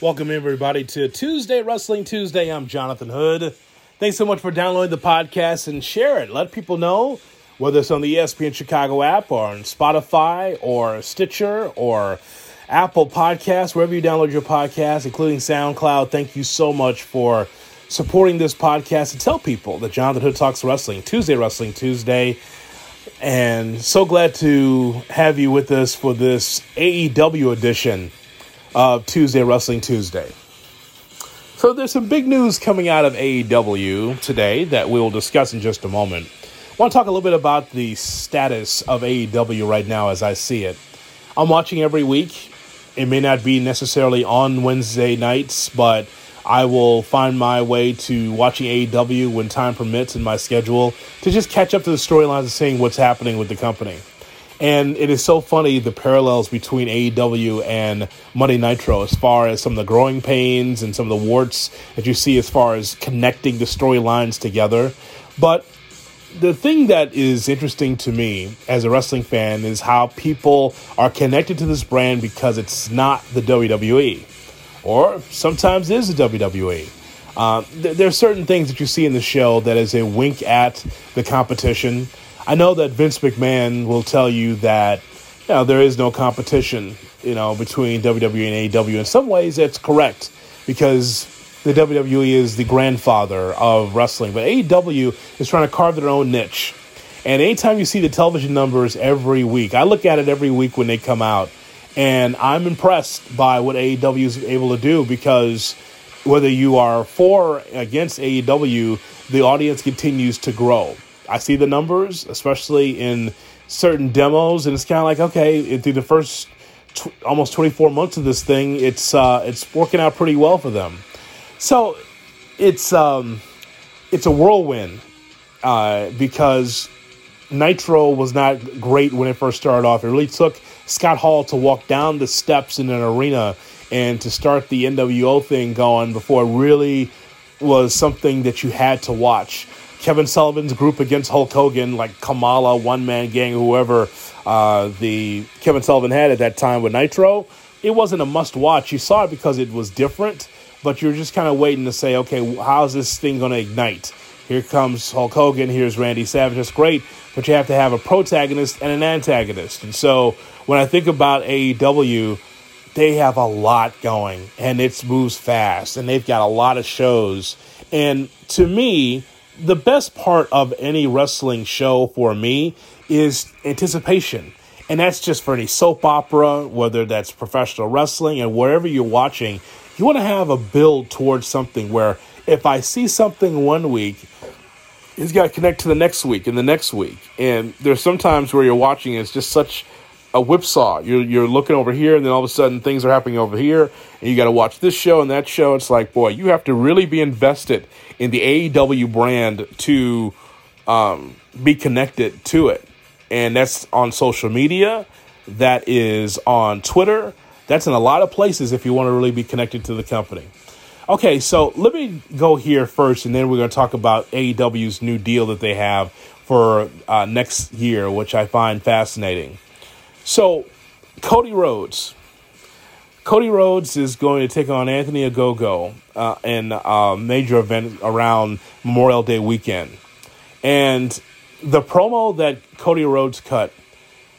Welcome, everybody, to Tuesday Wrestling Tuesday. I'm Jonathan Hood. Thanks so much for downloading the podcast and share it. Let people know whether it's on the ESPN Chicago app or on Spotify or Stitcher or Apple Podcasts, wherever you download your podcast, including SoundCloud. Thank you so much for supporting this podcast and tell people that Jonathan Hood Talks Wrestling, Tuesday Wrestling Tuesday. And so glad to have you with us for this AEW edition of Tuesday Wrestling Tuesday. So there's some big news coming out of AEW today that we will discuss in just a moment. I want to talk a little bit about the status of AEW right now as I see it. I'm watching every week. It may not be necessarily on Wednesday nights, but I will find my way to watching AEW when time permits in my schedule to just catch up to the storylines and seeing what's happening with the company. And it is so funny the parallels between AEW and Monday Nitro as far as some of the growing pains and some of the warts that you see as far as connecting the storylines together. But the thing that is interesting to me as a wrestling fan is how people are connected to this brand because it's not the WWE, or sometimes is the WWE. Uh, th- there are certain things that you see in the show that is a wink at the competition. I know that Vince McMahon will tell you that you know there is no competition, you know, between WWE and AEW. In some ways, that's correct because the WWE is the grandfather of wrestling, but AEW is trying to carve their own niche. And anytime you see the television numbers every week, I look at it every week when they come out, and I'm impressed by what AEW is able to do because whether you are for or against AEW, the audience continues to grow. I see the numbers, especially in certain demos, and it's kind of like okay, through the first tw- almost 24 months of this thing, it's uh, it's working out pretty well for them. So it's um, it's a whirlwind uh, because Nitro was not great when it first started off. It really took Scott Hall to walk down the steps in an arena and to start the NWO thing going before it really was something that you had to watch. Kevin Sullivan's group against Hulk Hogan, like Kamala, One Man Gang, whoever uh, the Kevin Sullivan had at that time with Nitro, it wasn't a must watch. You saw it because it was different, but you're just kind of waiting to say, okay, how's this thing going to ignite? Here comes Hulk Hogan, here's Randy Savage. That's great, but you have to have a protagonist and an antagonist. And so when I think about AEW, they have a lot going and it moves fast and they've got a lot of shows. And to me, the best part of any wrestling show for me is anticipation. And that's just for any soap opera, whether that's professional wrestling and wherever you're watching, you want to have a build towards something where if I see something one week, it's got to connect to the next week and the next week. And there's sometimes where you're watching it's just such a whipsaw. You're you're looking over here, and then all of a sudden things are happening over here, and you got to watch this show and that show. It's like, boy, you have to really be invested in the AEW brand to um, be connected to it, and that's on social media. That is on Twitter. That's in a lot of places if you want to really be connected to the company. Okay, so let me go here first, and then we're going to talk about AEW's new deal that they have for uh, next year, which I find fascinating. So, Cody Rhodes. Cody Rhodes is going to take on Anthony Ogogo uh, in a major event around Memorial Day weekend. And the promo that Cody Rhodes cut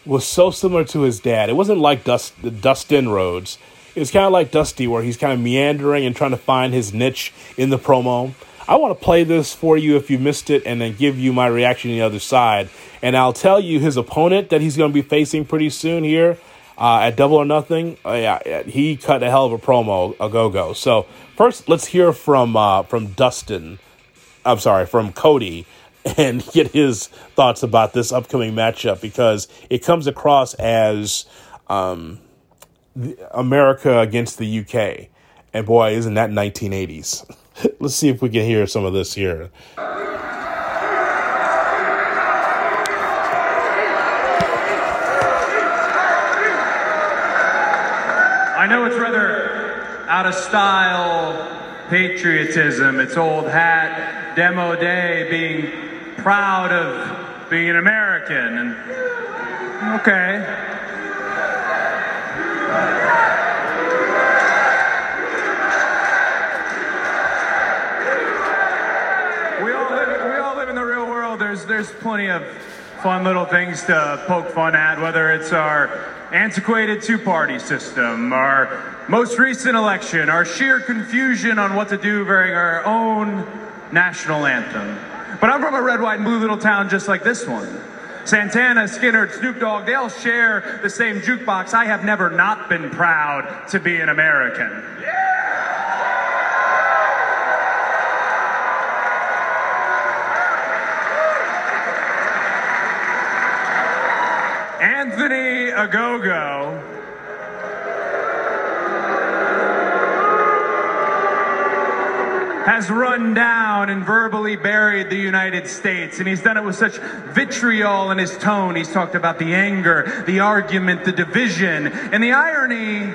was so similar to his dad. It wasn't like Dust, Dustin Rhodes. It was kind of like Dusty, where he's kind of meandering and trying to find his niche in the promo. I want to play this for you if you missed it and then give you my reaction on the other side. And I'll tell you his opponent that he's going to be facing pretty soon here uh, at Double or Nothing. Uh, yeah, he cut a hell of a promo, Ogogo. So first, let's hear from uh, from Dustin. I'm sorry, from Cody, and get his thoughts about this upcoming matchup because it comes across as um, America against the UK, and boy, isn't that 1980s? let's see if we can hear some of this here. I know it's rather out of style patriotism. It's old hat, demo day, being proud of being an American. And okay. There's plenty of fun little things to poke fun at, whether it's our antiquated two-party system, our most recent election, our sheer confusion on what to do during our own national anthem. But I'm from a red, white, and blue little town just like this one. Santana, Skynyrd, Snoop Dogg, they all share the same jukebox. I have never not been proud to be an American. Anthony Ogogo has run down and verbally buried the United States. And he's done it with such vitriol in his tone. He's talked about the anger, the argument, the division. And the irony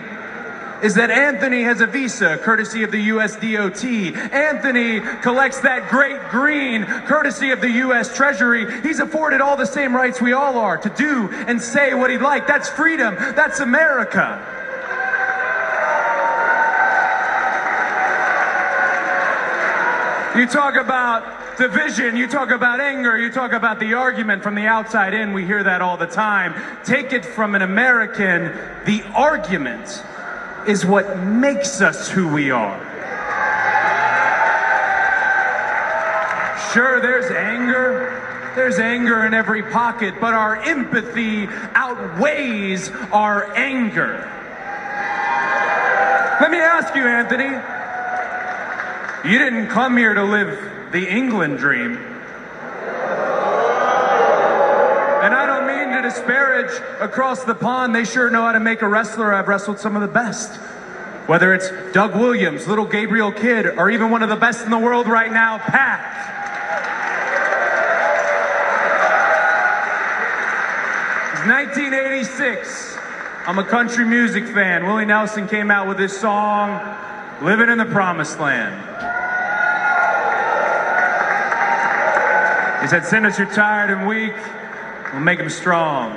is that Anthony has a visa courtesy of the US DOT. Anthony collects that great green courtesy of the US Treasury. He's afforded all the same rights we all are to do and say what he'd like. That's freedom. That's America. You talk about division, you talk about anger, you talk about the argument from the outside in. We hear that all the time. Take it from an American, the argument is what makes us who we are. Sure, there's anger. There's anger in every pocket, but our empathy outweighs our anger. Let me ask you, Anthony. You didn't come here to live the England dream. And I don't mean to disparage across the pond. They sure know how to make a wrestler. I've wrestled some of the best. Whether it's Doug Williams, little Gabriel Kidd, or even one of the best in the world right now, Pac. It's 1986. I'm a country music fan. Willie Nelson came out with this song, Living in the Promised Land. He said, your tired and weak, we'll make them strong.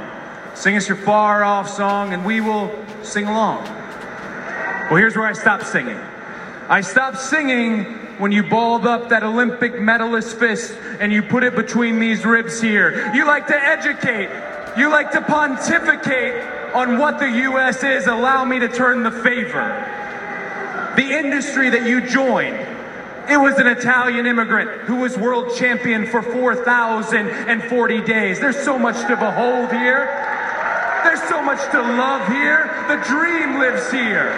Sing us your far off song, and we will sing along. Well, here's where I stopped singing. I stopped singing when you balled up that Olympic medalist fist and you put it between these ribs here. You like to educate, you like to pontificate on what the U.S. is. Allow me to turn the favor. The industry that you joined it was an Italian immigrant who was world champion for 4,040 days. There's so much to behold here. There's so much to love here. The dream lives here.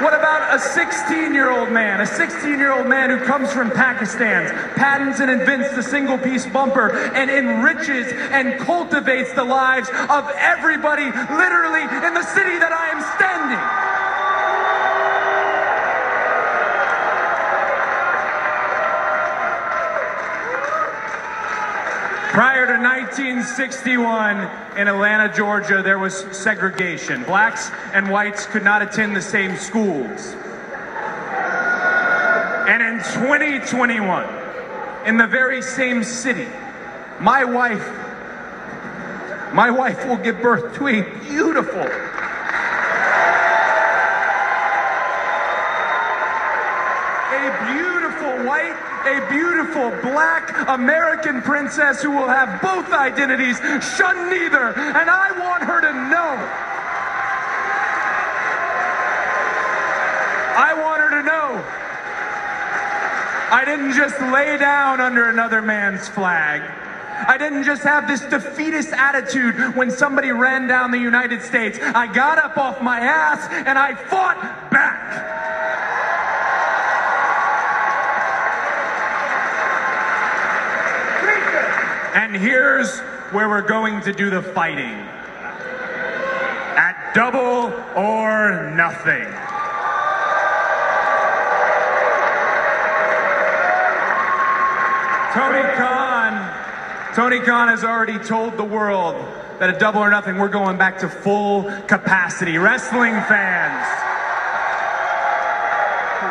What about a 16 year old man? A 16 year old man who comes from Pakistan, patents and invents the single piece bumper, and enriches and cultivates the lives of everybody literally in the city that I am standing. Prior to 1961, in Atlanta, Georgia, there was segregation. Blacks and whites could not attend the same schools. And in 2021, in the very same city, my wife, my wife will give birth to a beautiful, a beautiful white a beautiful black American princess who will have both identities, shun neither. And I want her to know. I want her to know. I didn't just lay down under another man's flag. I didn't just have this defeatist attitude when somebody ran down the United States. I got up off my ass and I fought back. And here's where we're going to do the fighting at double or nothing. Tony Khan, Tony Khan has already told the world that at double or nothing, we're going back to full capacity. Wrestling fans.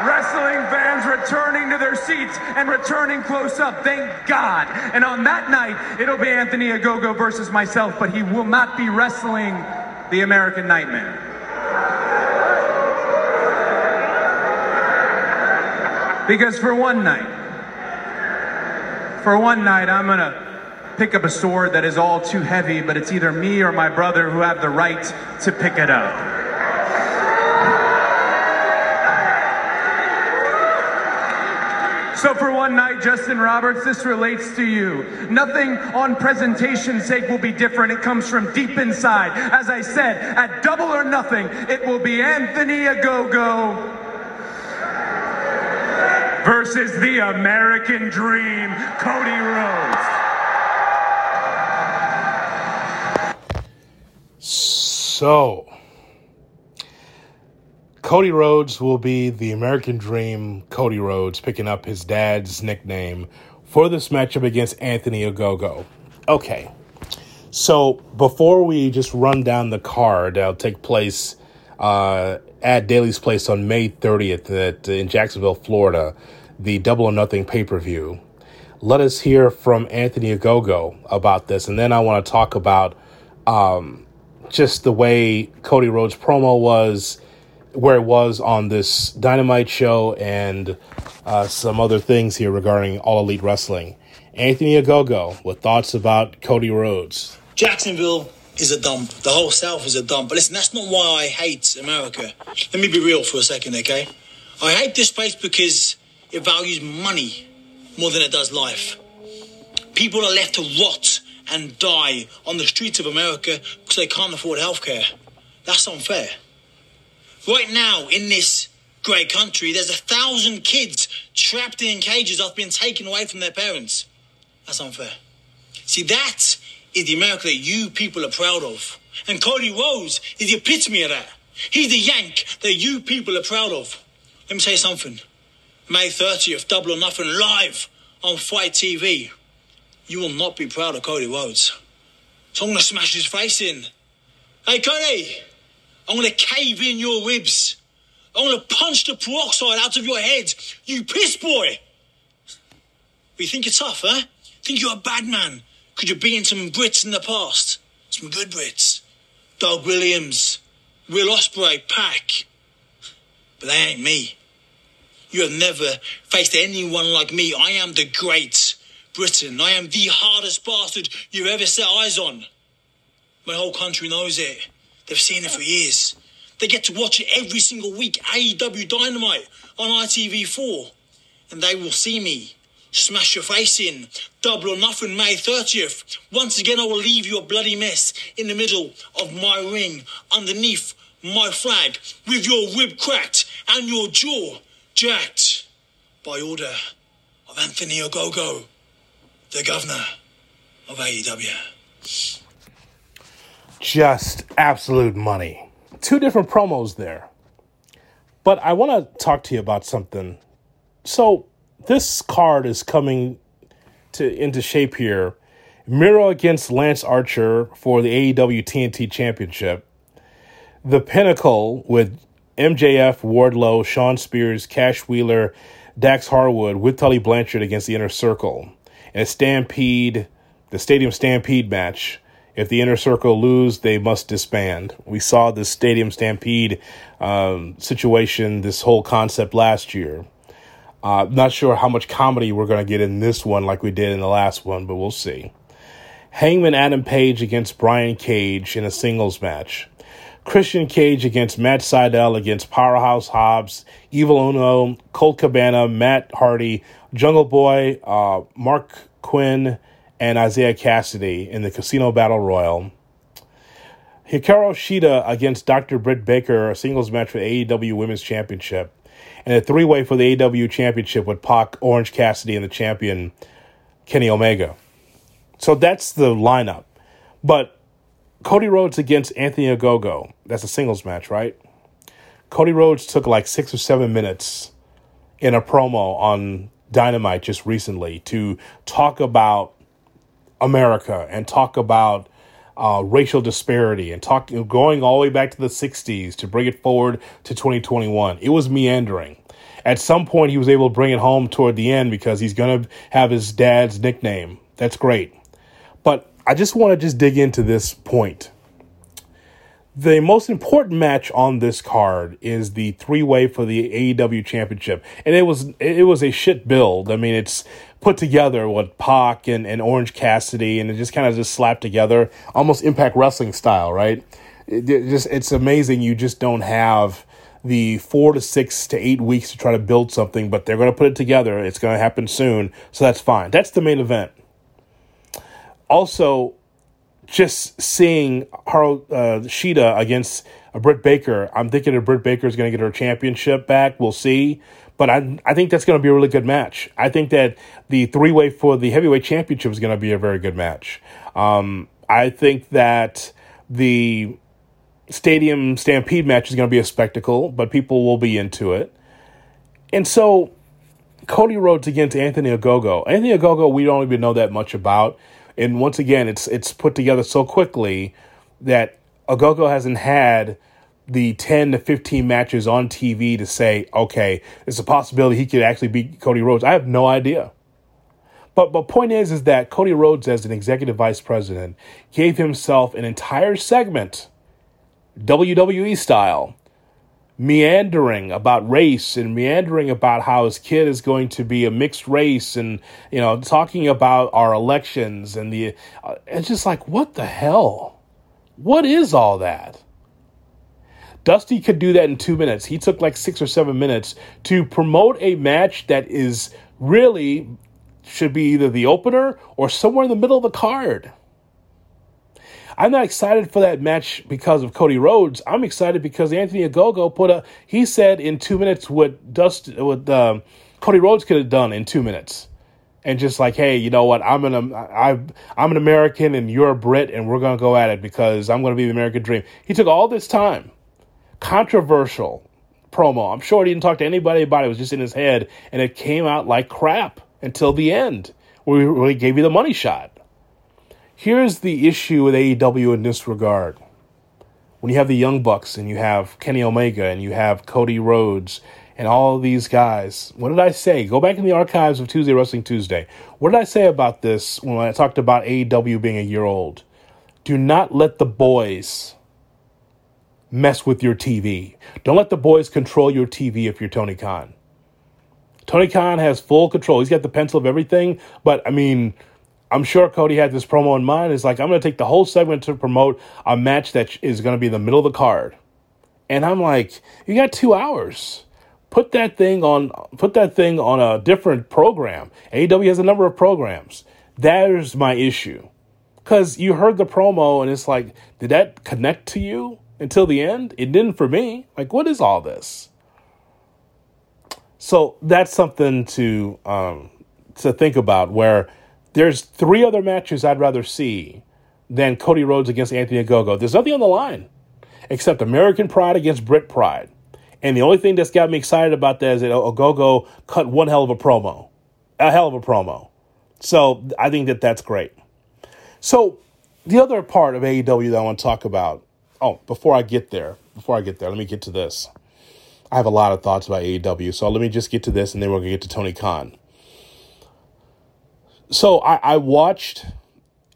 Wrestling fans returning to their seats and returning close up. Thank God. And on that night, it'll be Anthony Ogogo versus myself, but he will not be wrestling the American Nightmare. Because for one night, for one night, I'm gonna pick up a sword that is all too heavy, but it's either me or my brother who have the right to pick it up. So for one night, Justin Roberts, this relates to you. Nothing on presentation's sake will be different. It comes from deep inside. As I said, at double or nothing, it will be Anthony Ogogo versus the American Dream, Cody Rhodes. So, Cody Rhodes will be the American Dream Cody Rhodes, picking up his dad's nickname for this matchup against Anthony Ogogo. Okay, so before we just run down the card, that'll take place uh, at Daly's Place on May 30th at, in Jacksonville, Florida, the Double or Nothing pay per view. Let us hear from Anthony Ogogo about this, and then I want to talk about um, just the way Cody Rhodes' promo was, where it was on this Dynamite show, and uh, some other things here regarding All Elite Wrestling. Anthony Ogogo with thoughts about Cody Rhodes. Jacksonville is a dump. The whole South is a dump. But listen, that's not why I hate America. Let me be real for a second, okay? I hate this place because it values money more than it does life. People are left to rot and die on the streets of America because they can't afford healthcare. That's unfair. Right now, in this great country, there's a thousand kids trapped in cages after being taken away from their parents. That's unfair. See, that is the America that you people are proud of. And Cody Rhodes is the epitome of that. He's the Yank that you people are proud of. Let me tell you something. May 30th, Double or Nothing, live on FITE TV. You will not be proud of Cody Rhodes. So I'm going to smash his face in. Hey, Cody, I'm going to cave in your ribs. I'm going to punch the peroxide out of your head, you piss boy. But you think you're tough, huh? Think you're a bad man? Could you beaten some Brits in the past? Some good Brits. Doug Williams, Will Ospreay, Pac. But they ain't me. You have never faced anyone like me. I am the great Britain. I am the hardest bastard you've ever set eyes on. My whole country knows it. They've seen it for years. They get to watch it every single week. AEW Dynamite on ITV4. And they will see me smash your face in. Double or nothing, May 30th. Once again, I will leave you a bloody mess in the middle of my ring, underneath my flag, with your rib cracked and your jaw jacked by order of Anthony Ogogo, the governor of AEW. Just absolute money. Two different promos there. But I want to talk to you about something. So, this card is coming to into shape here. Miro against Lance Archer for the AEW TNT Championship. The Pinnacle with MJF, Wardlow, Shawn Spears, Cash Wheeler, Dax Harwood with Tully Blanchard against the Inner Circle. And a Stampede, the Stadium Stampede match. If the Inner Circle lose, they must disband. We saw this Stadium Stampede um, situation, this whole concept last year. Uh, not sure how much comedy we're going to get in this one like we did in the last one, but we'll see. Hangman Adam Page against Brian Cage in a singles match. Christian Cage against Matt Sydal against Powerhouse Hobbs, Evil Uno, Colt Cabana, Matt Hardy, Jungle Boy, uh, Marq Quen, and Isiah Kassidy in the Casino Battle Royal. Hikaru Shida against Dr. Britt Baker, a singles match for the AEW Women's Championship. And a three way for the AEW Championship with Pac, Orange Cassidy, and the champion, Kenny Omega. So that's the lineup. But Cody Rhodes against Anthony Ogogo. That's a singles match, right? Cody Rhodes took like six or seven minutes in a promo on Dynamite just recently to talk about America and talk about uh, racial disparity and talk going all the way back to the 60s to bring it forward to 2021. It was meandering. At some point, he was able to bring it home toward the end because he's going to have his dad's nickname. That's great. But I just want to just dig into this point. The most important match on this card is the three way for the AEW championship. And it was it was a shit build. I mean it's put together with Pac and, and Orange Cassidy and it just kind of just slapped together, almost impact wrestling style, right? It, it just it's amazing you just don't have the four to six to eight weeks to try to build something, but they're going to put it together. It's going to happen soon, so that's fine. That's the main event. Also, just seeing Haru uh, Shida against a Britt Baker, I'm thinking that Britt Baker is going to get her championship back. We'll see. But I, I think that's going to be a really good match. I think that the three way for the heavyweight championship is going to be a very good match. Um, I think that the stadium stampede match is going to be a spectacle, but people will be into it. And so Cody Rhodes against Anthony Ogogo. Anthony Ogogo, we don't even know that much about. And once again, it's it's put together so quickly that Ogogo hasn't had the 10 to 15 matches on TV to say, okay, it's a possibility he could actually beat Cody Rhodes. I have no idea. But but point is is that Cody Rhodes as an executive vice president gave himself an entire segment WWE style, meandering about race and meandering about how his kid is going to be a mixed race and, you know, talking about our elections and the. Uh, it's just like, what the hell? What is all that? Dusty could do that in two minutes. He took like six or seven minutes to promote a match that is really should be either the opener or somewhere in the middle of the card. I'm not excited for that match because of Cody Rhodes. I'm excited because Anthony Ogogo put a. He said in two minutes what Dust what um, Cody Rhodes could have done in two minutes, and just like, hey, you know what? I'm an I I'm an American and you're a Brit, and we're gonna go at it because I'm gonna be the American dream. He took all this time, controversial promo. I'm sure he didn't talk to anybody about it. It was just in his head, and it came out like crap until the end, where he gave you the money shot. Here's the issue with AEW in this regard. When you have the Young Bucks and you have Kenny Omega and you have Cody Rhodes and all these guys, what did I say? Go back in the archives of Tuesday Wrestling Tuesday. What did I say about this when I talked about AEW being a year old? Do not let the boys mess with your TV. Don't let the boys control your TV if you're Tony Khan. Tony Khan has full control. He's got the pencil of everything, but I mean, I'm sure Cody had this promo in mind. It's like, I'm going to take the whole segment to promote a match that is going to be in the middle of the card. And I'm like, you got two hours. Put that thing on, put that thing on a different program. AEW has a number of programs. There's my issue. Cause you heard the promo and it's like, did that connect to you until the end? It didn't for me. Like, what is all this? So that's something to, um, to think about where, there's three other matches I'd rather see than Cody Rhodes against Anthony Ogogo. There's nothing on the line except American Pride against Brit Pride. And the only thing that's got me excited about that is that Ogogo cut one hell of a promo. A hell of a promo. So I think that that's great. So the other part of AEW that I want to talk about. Oh, before I get there, before I get there, let me get to this. I have a lot of thoughts about AEW, so let me just get to this and then we're to get to Tony Khan so I, I watched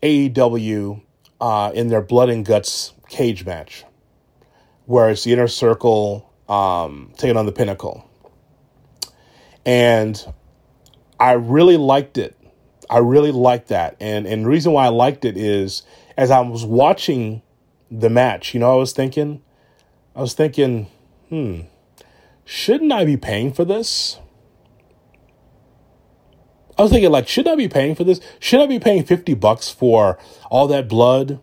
AEW uh, in their Blood and Guts cage match, where it's the inner circle um, taking on the pinnacle. And I really liked it. I really liked that. And, and the reason why I liked it is as I was watching the match, you know, I was thinking, I was thinking, hmm, shouldn't I be paying for this? I was thinking, like, should I be paying for this? Should I be paying 50 bucks for all that blood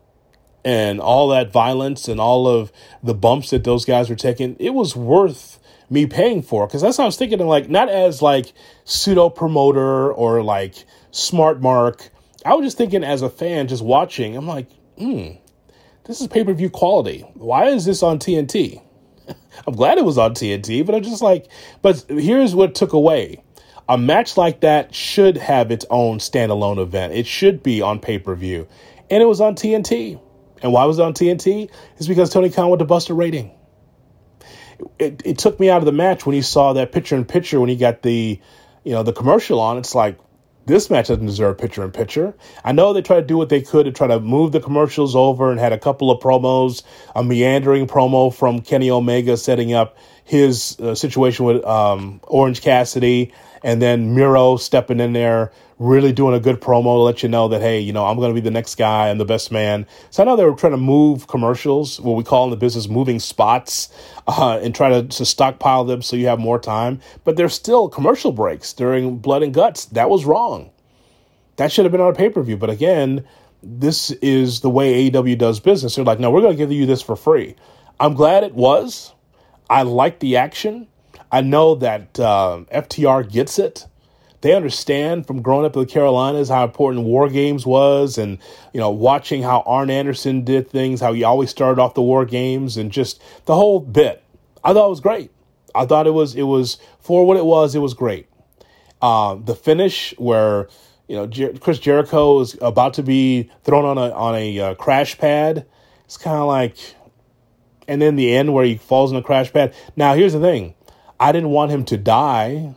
and all that violence and all of the bumps that those guys were taking? It was worth me paying for because that's what I was thinking. Like, not as like pseudo promoter or like smart mark. I was just thinking as a fan, just watching. I'm like, hmm, this is pay per view quality. Why is this on TNT? I'm glad it was on TNT, but I'm just like, but here's what took away a match like that should have its own standalone event. It should be on pay per view. And it was on TNT. And why was it on TNT? It's because Tony Khan wanted to bust a rating. It, it took me out of the match when he saw that picture in picture when he got the, you know, the commercial on. It's like, This match doesn't deserve picture in picture. I know they tried to do what they could to try to move the commercials over and had a couple of promos, a meandering promo from Kenny Omega setting up his uh, situation with um, Orange Cassidy, and then Miro stepping in there, really doing a good promo to let you know that, hey, you know, I'm going to be the next guy, I'm the best man. So I know they were trying to move commercials, what we call in the business moving spots, uh, and try to, to stockpile them so you have more time. But there's still commercial breaks during Blood and Guts. That was wrong. That should have been on a pay per view. But again, this is the way AEW does business. They're like, no, we're going to give you this for free. I'm glad it was. I like the action. I know that uh, FTR gets it. They understand from growing up in the Carolinas how important War Games was, and you know, watching how Arn Anderson did things, how he always started off the War Games, and just the whole bit. I thought it was great. I thought it was it was for what it was. It was great. Uh, the finish where you know Jer- Chris Jericho is about to be thrown on a on a uh, crash pad. It's kind of like and then the end where he falls in a crash pad. Now, here's the thing I didn't want him to die.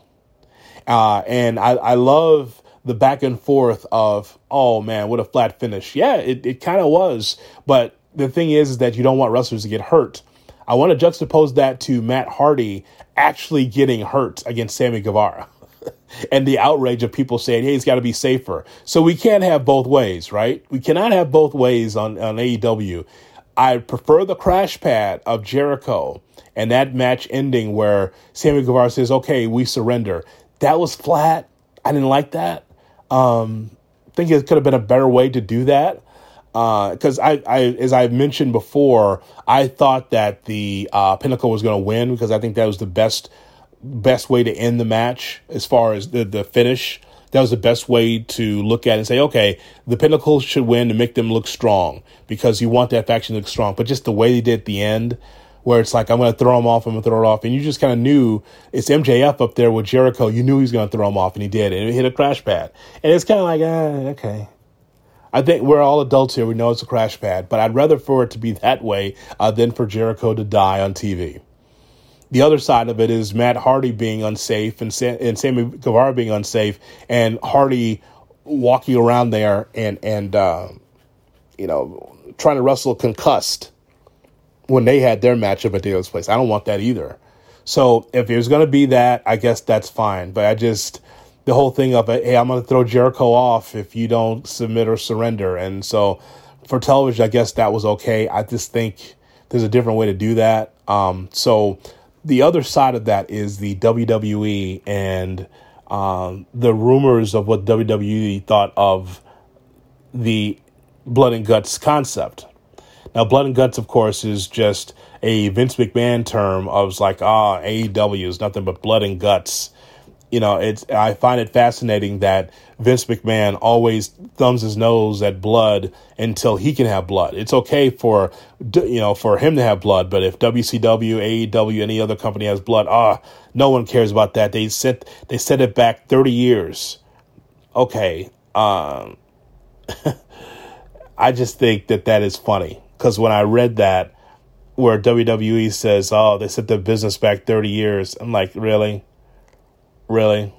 Uh, and I, I love the back and forth of, oh man, what a flat finish. Yeah, it, it kind of was. But the thing is, is that you don't want wrestlers to get hurt. I want to juxtapose that to Matt Hardy actually getting hurt against Sammy Guevara. and the outrage of people saying, hey, he's got to be safer. So we can't have both ways, right? We cannot have both ways on, on AEW. I prefer the crash pad of Jericho and that match ending where Sammy Guevara says, "Okay, we surrender." That was flat. I didn't like that. Um, I think it could have been a better way to do that. Because uh, I, I, as I mentioned before, I thought that the uh, Pinnacle was going to win because I think that was the best, best way to end the match as far as the the finish that was the best way to look at it and say, okay, the Pinnacle should win to make them look strong because you want that faction to look strong. But just the way they did at the end, where it's like, I'm going to throw him off, I'm going to throw it off. And you just kind of knew it's MJF up there with Jericho. You knew he was going to throw him off, and he did. And it hit a crash pad. And it's kind of like, ah, okay. I think we're all adults here. We know it's a crash pad, but I'd rather for it to be that way uh, than for Jericho to die on TV the other side of it is Matt Hardy being unsafe and, and Sammy Guevara being unsafe, and Hardy walking around there and and uh, you know trying to wrestle concussed when they had their matchup at Daly's place. I don't want that either. So if there's going to be that, I guess that's fine. But I just the whole thing of hey, I'm going to throw Jericho off if you don't submit or surrender, and so for television, I guess that was okay. I just think there's a different way to do that. Um, so the other side of that is the WWE and um, the rumors of what WWE thought of the blood and guts concept. Now, blood and guts, of course, is just a Vince McMahon term of like, ah, AEW is nothing but blood and guts you know, it's I find it fascinating that Vince McMahon always thumbs his nose at blood until he can have blood. It's okay for you know for him to have blood, but if WCW, AEW, any other company has blood, ah, no one cares about that. They set they set it back thirty years. Okay, um, I just think that that is funny because when I read that where WWE says, "Oh, they set the business back thirty years," I'm like, really Really?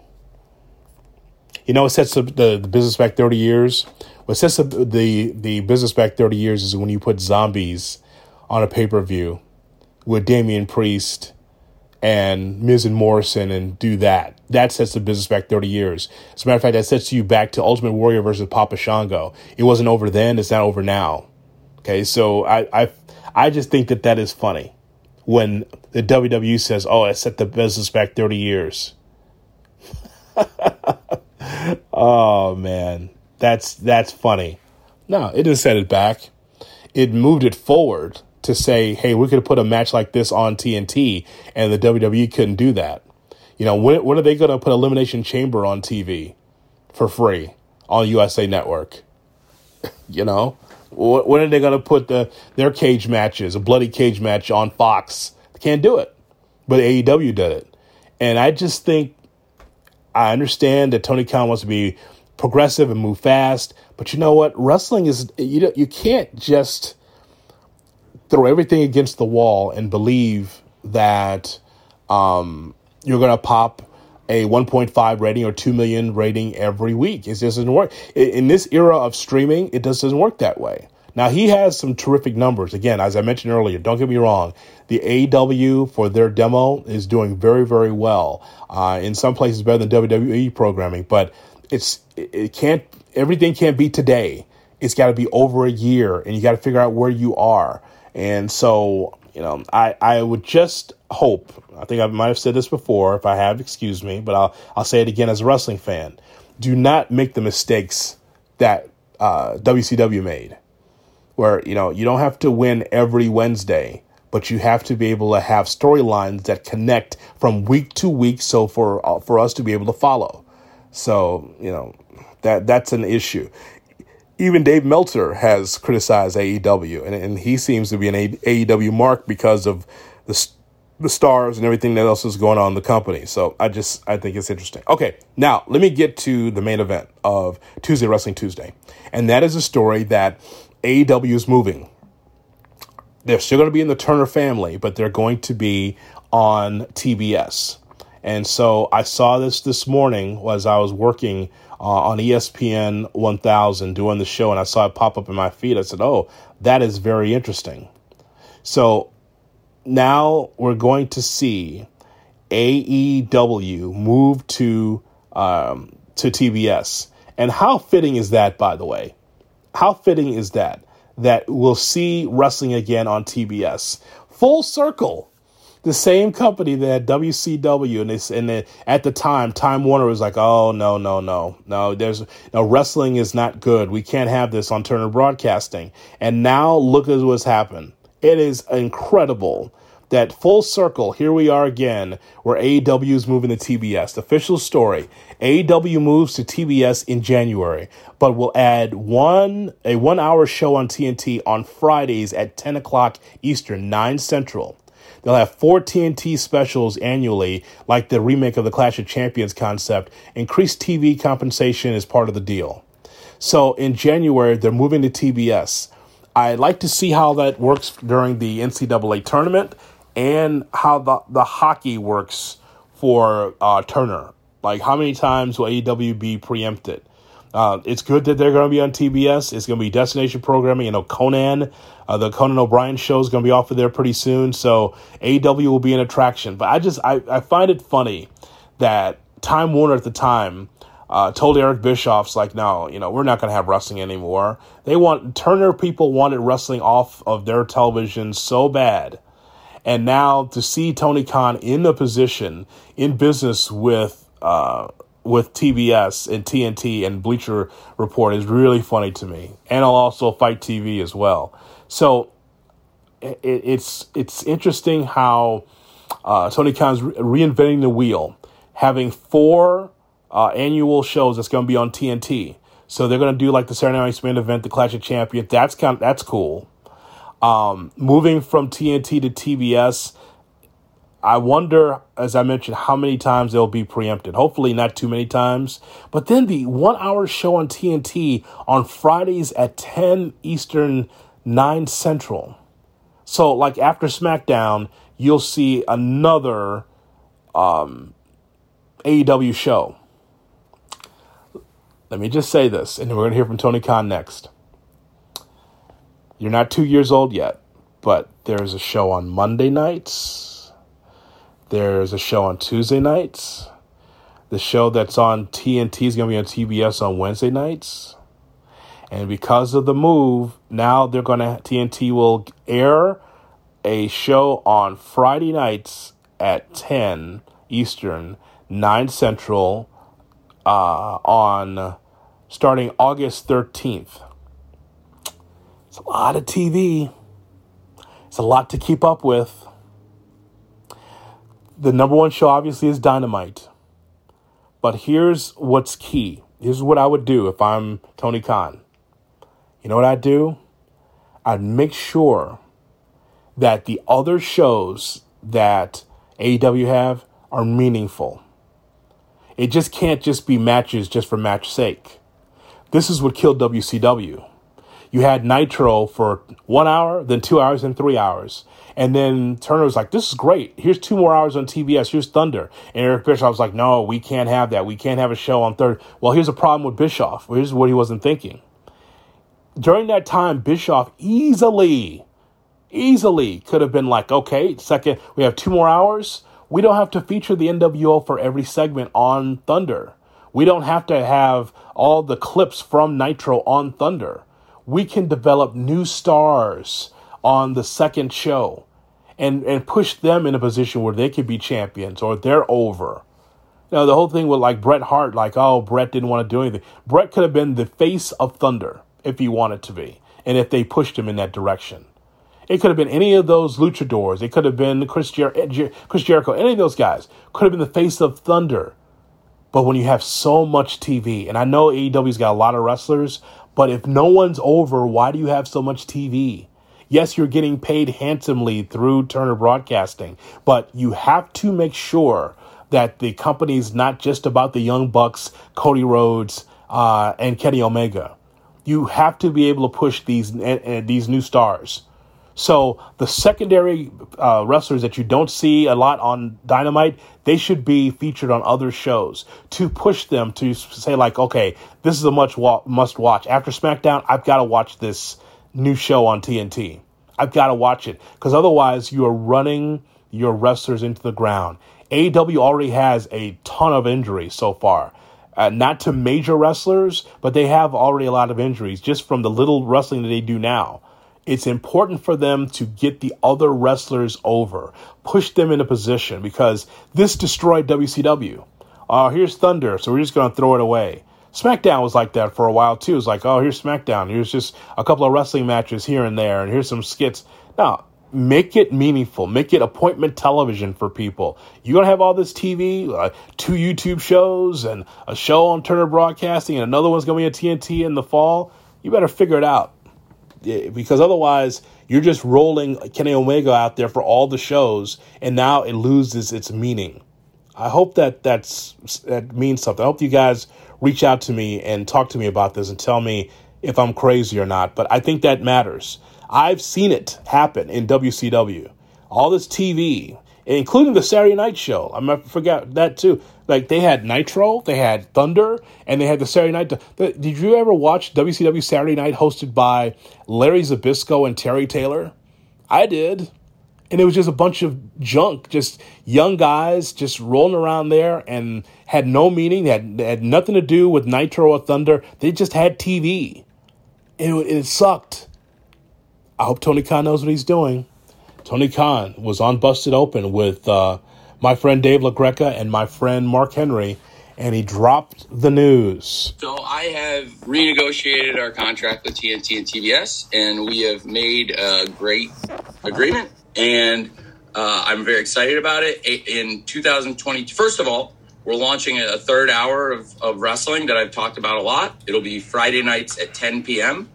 You know what sets the, the, the business back 30 years? What sets the, the, the business back 30 years is when you put zombies on a pay per view with Damian Priest and Miz and Morrison and do that. That sets the business back 30 years. As a matter of fact, that sets you back to Ultimate Warrior versus Papa Shango. It wasn't over then, it's not over now. Okay, so I, I, I just think that that is funny when the WWE says, oh, I set the business back 30 years. oh man, that's that's funny. No, it didn't set it back. It moved it forward to say, hey, we could put a match like this on TNT, and the WWE couldn't do that. You know, when, when are they going to put Elimination Chamber on TV for free on USA Network? you know, when are they going to put the their cage matches, a bloody cage match on Fox? They can't do it, but AEW did it, and I just think I understand that Tony Khan wants to be progressive and move fast, but you know what? Wrestling is you know, you can't just throw everything against the wall and believe that um, you're going to pop a 1.5 rating or 2 million rating every week. It just doesn't work. In this era of streaming, it just doesn't work that way. Now, he has some terrific numbers. Again, as I mentioned earlier, don't get me wrong. The AW for their demo is doing very, very well. Uh, in some places, better than WWE programming, but it's it can't everything can't be today. It's got to be over a year, and you got to figure out where you are. And so, you know, I I would just hope. I think I might have said this before. If I have, excuse me, but I'll I'll say it again as a wrestling fan. Do not make the mistakes that uh, WCW made where you know you don't have to win every Wednesday, but you have to be able to have storylines that connect from week to week, so for uh, for us to be able to follow. So you know that that's an issue. Even Dave Meltzer has criticized AEW, and, and he seems to be an AEW mark because of the the stars and everything that else is going on in the company. So I just I think it's interesting. Okay, now let me get to the main event of Tuesday Wrestling Tuesday, and that is a story that AEW is moving. They're still going to be in the Turner family, but they're going to be on TBS. And so I saw this this morning as I was working uh, on ESPN 1000 doing the show, and I saw it pop up in my feed. I said, "Oh, that is very interesting." So now we're going to see AEW move to um, to TBS, and how fitting is that, by the way? How fitting is that? That we'll see wrestling again on TBS. Full circle. The same company that had WCW and this and at the time Time Warner was like, oh no no no no there's no wrestling is not good. We can't have this on Turner Broadcasting. And now look at what's happened. It is incredible that full circle, here we are again, where AEW is moving to TBS. The official story AEW moves to TBS in January, but will add one a one hour show on TNT on Fridays at 10 o'clock Eastern, 9 Central. They'll have four TNT specials annually, like the remake of the Clash of Champions concept. Increased TV compensation is part of the deal. So in January, they're moving to TBS. I'd like to see how that works during the NCAA tournament and how the, the hockey works for uh, Turner. Like, how many times will AEW be preempted? Uh, it's good that they're going to be on TBS. It's going to be destination programming. You know, Conan, uh, the Conan O'Brien show is going to be off of there pretty soon. So AEW will be an attraction. But I just, I, I find it funny that Time Warner at the time uh, told Eric Bischoff's like, no, you know, we're not going to have wrestling anymore. They want, Turner people wanted wrestling off of their television so bad and now to see Tony Khan in the position in business with uh, with TBS and TNT and Bleacher Report is really funny to me, and I'll also FITE TV as well. So it, it's it's interesting how uh, Tony Khan's re- reinventing the wheel, having four uh, annual shows that's going to be on TNT. So they're going to do like the Saturday Night Main event, the Clash of Champions. That's kind of, that's cool. Um, moving from TNT to TBS, I wonder, as I mentioned, how many times they'll be preempted. Hopefully, not too many times. But then the one hour show on TNT on Fridays at 10 Eastern, 9 Central. So, like after SmackDown, you'll see another um, AEW show. Let me just say this, and we're going to hear from Tony Khan next. You're not two years old yet, but there's a show on Monday nights. There's a show on Tuesday nights. The show that's on TNT is going to be on TBS on Wednesday nights. And because of the move, now they're going to, TNT will air a show on Friday nights at 10 Eastern, 9 Central, uh, on starting August 13th. It's a lot of TV. It's a lot to keep up with. The number one show, obviously, is Dynamite. But here's what's key. Here's what I would do if I'm Tony Khan. You know what I'd do? I'd make sure that the other shows that AEW have are meaningful. It just can't just be matches just for match sake. This is what killed WCW. you had Nitro for one hour, then two hours, and three hours. And then Turner was like, this is great. Here's two more hours on TBS. Here's Thunder. And Eric Bischoff was like, no, we can't have that. We can't have a show on third. Well, here's a problem with Bischoff. Here's what he wasn't thinking. During that time, Bischoff easily, easily could have been like, okay, second, we have two more hours. We don't have to feature the NWO for every segment on Thunder. We don't have to have all the clips from Nitro on Thunder. We can develop new stars on the second show and, and push them in a position where they could be champions or they're over. Know, the whole thing with like Bret Hart, like, oh, Bret didn't want to do anything. Bret could have been the face of Thunder if he wanted to be, and if they pushed him in that direction. It could have been any of those luchadors. It could have been Chris, Jer- Jer- Chris Jericho. Any of those guys could have been the face of Thunder. But when you have so much TV, and I know AEW's got a lot of wrestlers, but if no one's over, why do you have so much TV? Yes, you're getting paid handsomely through Turner Broadcasting, but you have to make sure that the company is not just about the Young Bucks, Cody Rhodes, uh, and Kenny Omega. You have to be able to push these uh, these new stars. So the secondary uh, wrestlers that you don't see a lot on Dynamite, they should be featured on other shows to push them to say like, okay, this is a much wa- must watch. After SmackDown, I've got to watch this new show on TNT. I've got to watch it because otherwise you are running your wrestlers into the ground. AEW already has a ton of injuries so far. Uh, not to major wrestlers, but they have already a lot of injuries just from the little wrestling that they do now. It's important for them to get the other wrestlers over, push them into position because this destroyed WCW. Oh, uh, here's Thunder, so we're just going to throw it away. SmackDown was like that for a while too. It was like, oh, here's SmackDown. Here's just a couple of wrestling matches here and there, and here's some skits. Now, make it meaningful. Make it appointment television for people. You're gonna have all this TV, uh, two YouTube shows, and a show on Turner Broadcasting, and another one's gonna be on TNT in the fall. You better figure it out, because otherwise you're just rolling Kenny Omega out there for all the shows, and now it loses its meaning. I hope that that's that means something. I hope you guys reach out to me and talk to me about this and tell me if I'm crazy or not. But I think that matters. I've seen it happen in WCW. All this TV, including the Saturday Night Show. I'm gonna forget that too. Like they had Nitro, they had Thunder, and they had the Saturday Night. Did you ever watch WCW Saturday Night hosted by Larry Zbyszko and Terry Taylor? I did and it was just a bunch of junk, just young guys just rolling around there and had no meaning. They had, they had nothing to do with Nitro or Thunder. They just had TV. And it, it sucked. I hope Tony Khan knows what he's doing. Tony Khan was on Busted Open with uh, my friend Dave LaGreca and my friend Mark Henry, and he dropped the news. So I have renegotiated our contract with TNT and TBS, and we have made a great agreement and uh, I'm very excited about it. In 2020, first of all, we're launching a third hour of, of wrestling that I've talked about a lot. It'll be Friday nights at 10 p.m.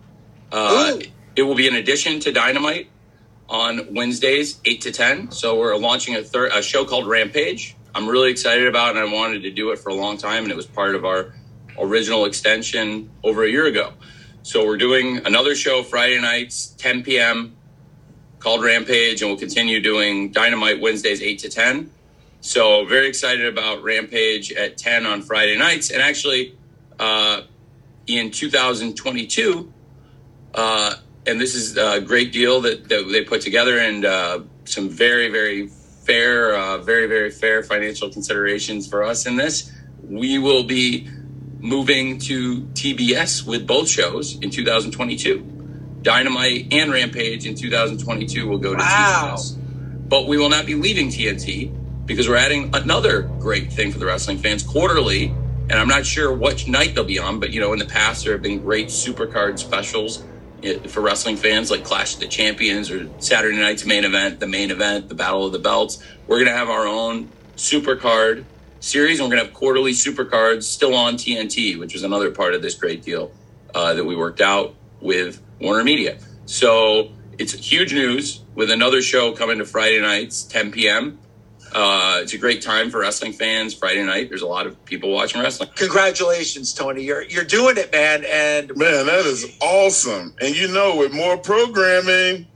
Uh, it will be an addition to Dynamite on Wednesdays, 8 to 10. So we're launching a third a show called Rampage. I'm really excited about and I wanted to do it for a long time and it was part of our original extension over a year ago. So we're doing another show Friday nights, 10 p.m called Rampage, and we'll continue doing Dynamite Wednesdays, 8 to 10. So, very excited about Rampage at 10 on Friday nights. And actually, uh, in 2022, uh, and this is a great deal that, that they put together, and uh, some very, very fair, uh, very, very fair financial considerations for us in this. We will be moving to TBS with both shows in 2022. Dynamite and Rampage in 2022 will go to wow. TBS. But we will not be leaving TNT because we're adding another great thing for the wrestling fans quarterly. And I'm not sure which night they'll be on, but you know, in the past there have been great supercard specials for wrestling fans like Clash of the Champions or Saturday night's main event, the main event, the Battle of the Belts. We're going to have our own super card series, and we're going to have quarterly super cards still on TNT, which was another part of this great deal uh, that we worked out with Warner Media. So it's huge news with another show coming to Friday nights, 10 p.m. uh, it's a great time for wrestling fans. Friday night, there's a lot of people watching wrestling. Congratulations, Tony. You're you're doing it, man. And Man, that is awesome. And you know, with more programming,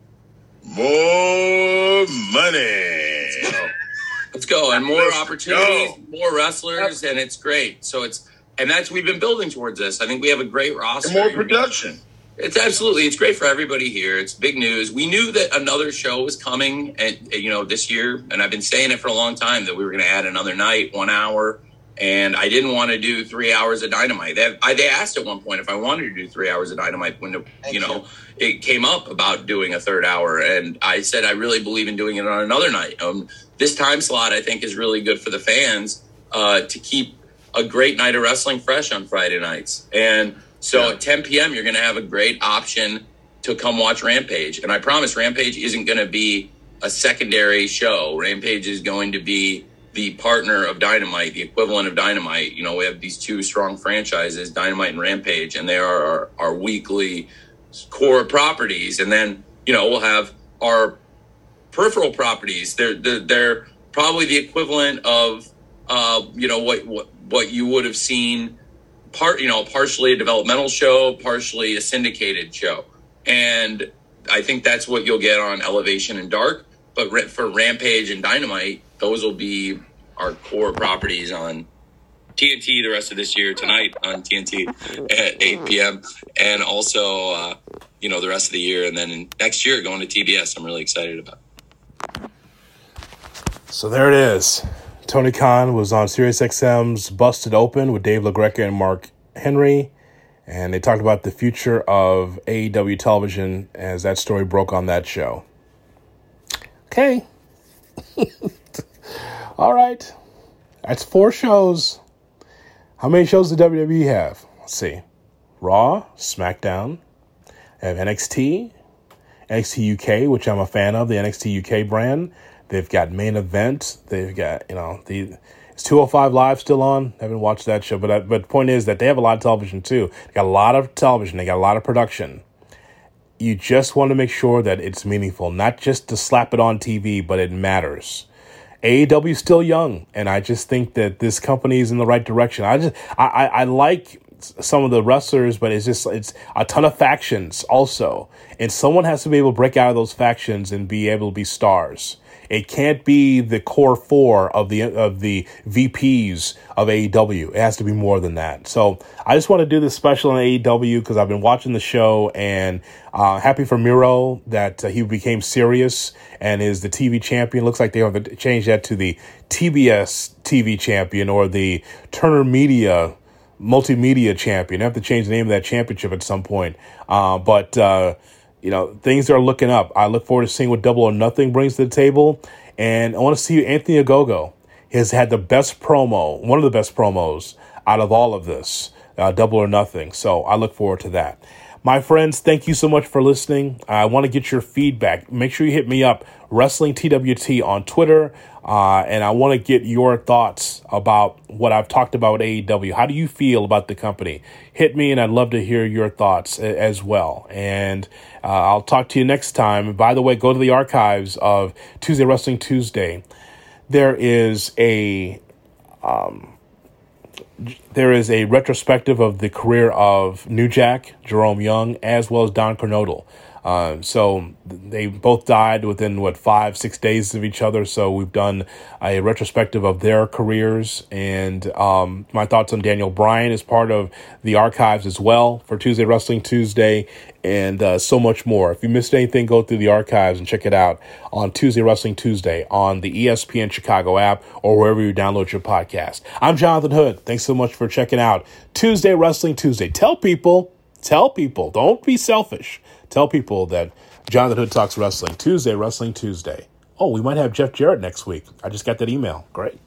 more money. Let's go. And more Let's opportunities, go. more wrestlers, and it's great. So it's, and that's, we've been building towards this. I think we have a great roster. And more production. It's absolutely, it's great for everybody here. It's big news. We knew that another show was coming and, you know, this year, and I've been saying it for a long time that we were going to add another night, one hour. And I didn't want to do three hours of dynamite. They, I, they asked at one point if I wanted to do three hours of dynamite when, the, you know, it came up about doing a third hour. And I said, I really believe in doing it on another night. Um, this time slot, I think, is really good for the fans uh, to keep a great night of wrestling fresh on Friday nights. And so Yeah. at 10 p.m., you're going to have a great option to come watch Rampage. And I promise Rampage isn't going to be a secondary show. Rampage is going to be the partner of Dynamite, the equivalent of Dynamite. You know, we have these two strong franchises, Dynamite and Rampage, and they are our, our weekly core properties. And then, you know, we'll have our peripheral properties. They're, they're, they're probably the equivalent of, uh, you know, what, what, what you would have seen part, you know, partially a developmental show, partially a syndicated show. And I think that's what you'll get on Elevation and Dark. But for Rampage and Dynamite, those will be our core properties on TNT the rest of this year, tonight on TNT at 8 p.m. And also, uh, you know, the rest of the year. And then next year going to TBS, I'm really excited about. So there it is. Tony Khan was on SiriusXM's Busted Open with Dave LaGreca and Mark Henry, and they talked about the future of AEW television as that story broke on that show. Okay. All right. That's four shows. How many shows does WWE have? Let's see. Raw, SmackDown, I have NXT, NXT UK, which I'm a fan of, the NXT UK brand. They've got main event. They've got you know the is 205 live still on. I haven't watched that show, but I, but the point is that they have a lot of television too. They got a lot of television. They got a lot of production. You just want to make sure that it's meaningful, not just to slap it on TV, but it matters. AEW still young, and I just think that this company is in the right direction. I just I, I, I like some of the wrestlers, but it's just it's a ton of factions also, and someone has to be able to break out of those factions and be able to be stars. It can't be the core four of the of the VPs of AEW. It has to be more than that. So I just want to do this special on AEW because I've been watching the show and uh, happy for Miro that uh, he became serious and is the TV champion. Looks like they have to change that to the TBS TV champion or the Turner Media multimedia champion. I have to change the name of that championship at some point. Uh, but uh, you know, things are looking up. I look forward to seeing what Double or Nothing brings to the table, and I want to see Anthony Ogogo has had the best promo, one of the best promos out of all of this, uh, Double or Nothing. So I look forward to that. My friends, thank you so much for listening. I want to get your feedback. Make sure you hit me up, Wrestling TWT on Twitter. Uh, and I want to get your thoughts about what I've talked about AEW. How do you feel about the company? Hit me, and I'd love to hear your thoughts as well. And uh, I'll talk to you next time. By the way, go to the archives of Tuesday Wrestling Tuesday. There is a there is a retrospective of the career of New Jack, Jerome Young, as well as Don Kernodle. Uh, so they both died within what five, six days of each other. So we've done a retrospective of their careers, and um, my thoughts on Daniel Bryan is part of the archives as well for Tuesday Wrestling Tuesday, and uh, so much more. If you missed anything, go through the archives and check it out on Tuesday Wrestling Tuesday on the ESPN Chicago app or wherever you download your podcast. I'm Jonathan Hood. Thanks so much for checking out Tuesday Wrestling Tuesday. Tell people, tell people, don't be selfish. Tell people that Jonathan Hood Talks Wrestling Tuesday, Wrestling Tuesday. Oh, we might have Jeff Jarrett next week. I just got that email. Great.